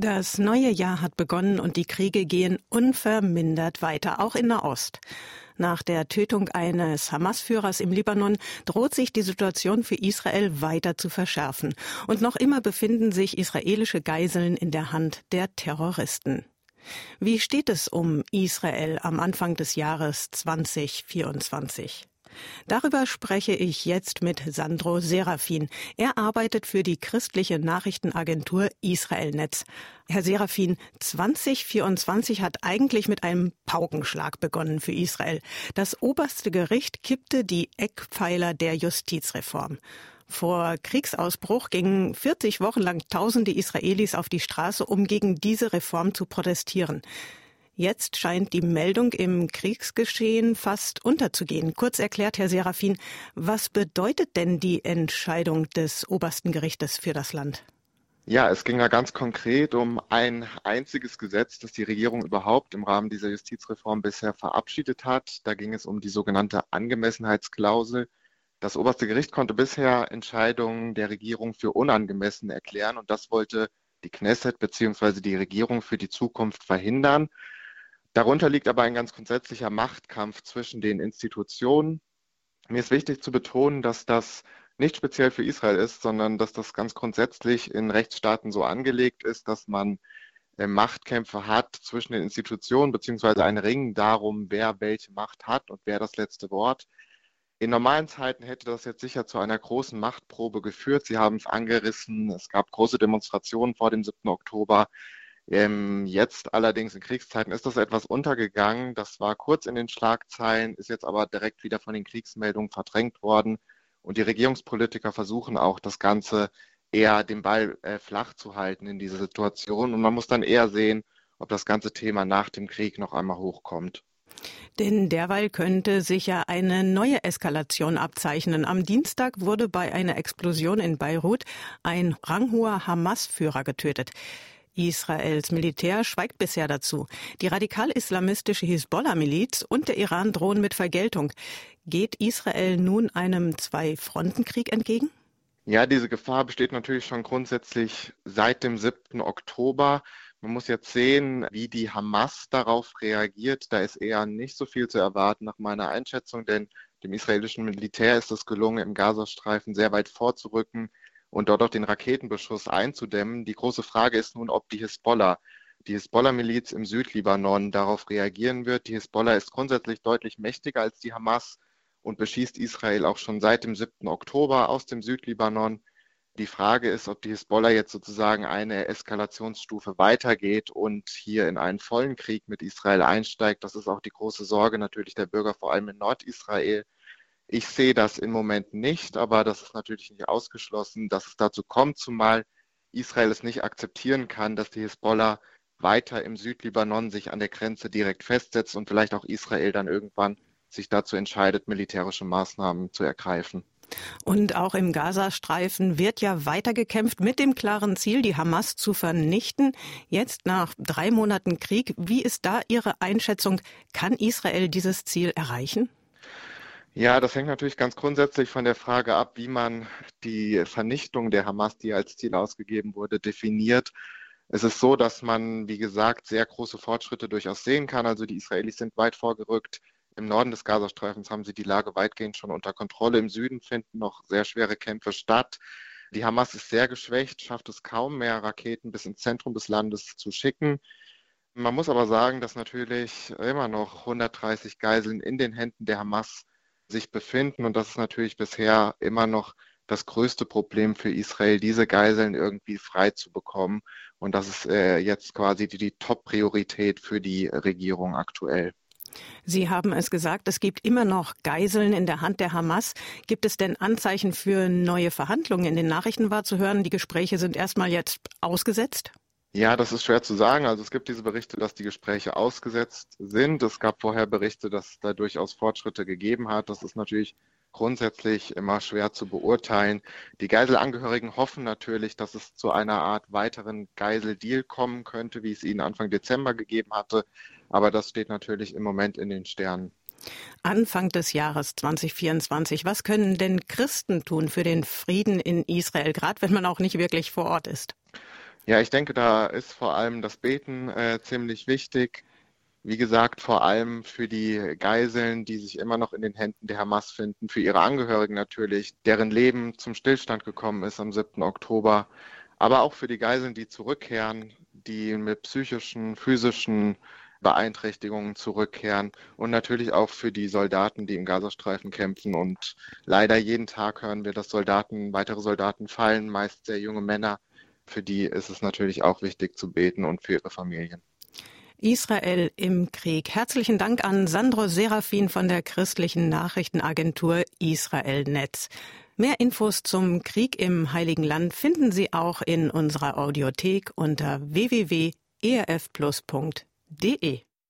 Das neue Jahr hat begonnen und die Kriege gehen unvermindert weiter, auch in Nahost. Nach der Tötung eines Hamas-Führers im Libanon droht sich die Situation für Israel weiter zu verschärfen. Und noch immer befinden sich israelische Geiseln in der Hand der Terroristen. Wie steht es um Israel am Anfang des Jahres 2024? Darüber spreche ich jetzt mit Sandro Serafin. Er arbeitet für die christliche Nachrichtenagentur Israelnetz. Herr Serafin, 2024 hat eigentlich mit einem Paukenschlag begonnen für Israel. Das oberste Gericht kippte die Eckpfeiler der Justizreform. Vor Kriegsausbruch gingen 40 Wochen lang tausende Israelis auf die Straße, um gegen diese Reform zu protestieren. Jetzt scheint die Meldung im Kriegsgeschehen fast unterzugehen. Kurz erklärt, Herr Serafin, was bedeutet denn die Entscheidung des obersten Gerichtes für das Land? Ja, es ging ja ganz konkret um ein einziges Gesetz, das die Regierung überhaupt im Rahmen dieser Justizreform bisher verabschiedet hat. Da ging es um die sogenannte Angemessenheitsklausel. Das oberste Gericht konnte bisher Entscheidungen der Regierung für unangemessen erklären und das wollte die Knesset bzw. die Regierung für die Zukunft verhindern. Darunter liegt aber ein ganz grundsätzlicher Machtkampf zwischen den Institutionen. Mir ist wichtig zu betonen, dass das nicht speziell für Israel ist, sondern dass das ganz grundsätzlich in Rechtsstaaten so angelegt ist, dass man äh, Machtkämpfe hat zwischen den Institutionen, beziehungsweise ein Ringen darum, wer welche Macht hat und wer das letzte Wort. In normalen Zeiten hätte das jetzt sicher zu einer großen Machtprobe geführt. Sie haben es angerissen. Es gab große Demonstrationen vor dem 7. Oktober. Ähm, jetzt allerdings in Kriegszeiten ist das etwas untergegangen. Das war kurz in den Schlagzeilen, ist jetzt aber direkt wieder von den Kriegsmeldungen verdrängt worden. Und die Regierungspolitiker versuchen auch, das Ganze eher den Ball äh, flach zu halten in dieser Situation. Und man muss dann eher sehen, ob das ganze Thema nach dem Krieg noch einmal hochkommt. Denn derweil könnte sich ja eine neue Eskalation abzeichnen. Am Dienstag wurde bei einer Explosion in Beirut ein ranghoher Hamas-Führer getötet. Israels Militär schweigt bisher dazu. Die radikal-islamistische Hisbollah-Miliz und der Iran drohen mit Vergeltung. Geht Israel nun einem Zwei-Fronten-Krieg entgegen? Ja, diese Gefahr besteht natürlich schon grundsätzlich seit dem 7. Oktober. Man muss jetzt sehen, wie die Hamas darauf reagiert. Da ist eher nicht so viel zu erwarten nach meiner Einschätzung, denn dem israelischen Militär ist es gelungen, im Gazastreifen sehr weit vorzurücken und dort auch den Raketenbeschuss einzudämmen. Die große Frage ist nun, ob die Hisbollah, die Hisbollah-Miliz im Südlibanon darauf reagieren wird. Die Hisbollah ist grundsätzlich deutlich mächtiger als die Hamas und beschießt Israel auch schon seit dem 7. Oktober aus dem Südlibanon. Die Frage ist, ob die Hisbollah jetzt sozusagen eine Eskalationsstufe weitergeht und hier in einen vollen Krieg mit Israel einsteigt. Das ist auch die große Sorge natürlich der Bürger, vor allem in Nordisrael. Ich sehe das im Moment nicht, aber das ist natürlich nicht ausgeschlossen, dass es dazu kommt, zumal Israel es nicht akzeptieren kann, dass die Hisbollah weiter im Südlibanon sich an der Grenze direkt festsetzt und vielleicht auch Israel dann irgendwann sich dazu entscheidet, militärische Maßnahmen zu ergreifen. Und auch im Gazastreifen wird ja weiter gekämpft mit dem klaren Ziel, die Hamas zu vernichten. Jetzt nach drei Monaten Krieg, wie ist da Ihre Einschätzung? Kann Israel dieses Ziel erreichen? Ja, das hängt natürlich ganz grundsätzlich von der Frage ab, wie man die Vernichtung der Hamas, die als Ziel ausgegeben wurde, definiert. Es ist so, dass man, wie gesagt, sehr große Fortschritte durchaus sehen kann. Also die Israelis sind weit vorgerückt. Im Norden des Gazastreifens haben sie die Lage weitgehend schon unter Kontrolle. Im Süden finden noch sehr schwere Kämpfe statt. Die Hamas ist sehr geschwächt, schafft es kaum mehr, Raketen bis ins Zentrum des Landes zu schicken. Man muss aber sagen, dass natürlich immer noch 130 Geiseln in den Händen der Hamas sich befinden. Und das ist natürlich bisher immer noch das größte Problem für Israel, diese Geiseln irgendwie frei zu bekommen. Und das ist äh, jetzt quasi die, die Top-Priorität für die Regierung aktuell. Sie haben es gesagt, es gibt immer noch Geiseln in der Hand der Hamas. Gibt es denn Anzeichen für neue Verhandlungen? In den Nachrichten war zu hören, die Gespräche sind erstmal jetzt ausgesetzt? Ja, das ist schwer zu sagen. Also es gibt diese Berichte, dass die Gespräche ausgesetzt sind. Es gab vorher Berichte, dass es da durchaus Fortschritte gegeben hat. Das ist natürlich grundsätzlich immer schwer zu beurteilen. Die Geiselangehörigen hoffen natürlich, dass es zu einer Art weiteren Geiseldeal kommen könnte, wie es ihnen Anfang Dezember gegeben hatte. Aber das steht natürlich im Moment in den Sternen. Anfang des Jahres 2024. Was können denn Christen tun für den Frieden in Israel, gerade wenn man auch nicht wirklich vor Ort ist? Ja, ich denke, da ist vor allem das Beten äh, ziemlich wichtig. Wie gesagt, vor allem für die Geiseln, die sich immer noch in den Händen der Hamas finden, für ihre Angehörigen natürlich, deren Leben zum Stillstand gekommen ist am 7. Oktober, aber auch für die Geiseln, die zurückkehren, die mit psychischen, physischen Beeinträchtigungen zurückkehren und natürlich auch für die Soldaten, die im Gazastreifen kämpfen. Und leider jeden Tag hören wir, dass Soldaten, weitere Soldaten fallen, meist sehr junge Männer. Für die ist es natürlich auch wichtig zu beten und für ihre Familien. Israel im Krieg. Herzlichen Dank an Sandro Serafin von der christlichen Nachrichtenagentur Israel Netz. Mehr Infos zum Krieg im Heiligen Land finden Sie auch in unserer Audiothek unter www.erfplus.de.